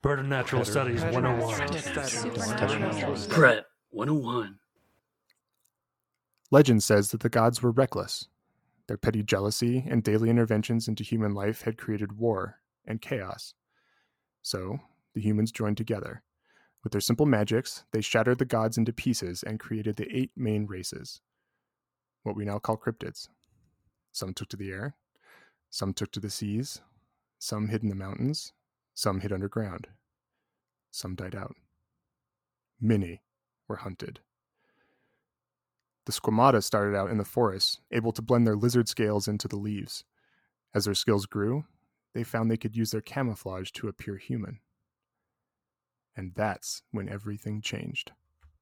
Bird and Natural Studies 101. Prep 101. Legend says that the gods were reckless. Their petty jealousy and daily interventions into human life had created war and chaos. So, the humans joined together. With their simple magics, they shattered the gods into pieces and created the eight main races, what we now call cryptids. Some took to the air, some took to the seas, some hid in the mountains, some hid underground. Some died out. Many were hunted. The squamata started out in the forests, able to blend their lizard scales into the leaves. As their skills grew, they found they could use their camouflage to appear human. And that's when everything changed.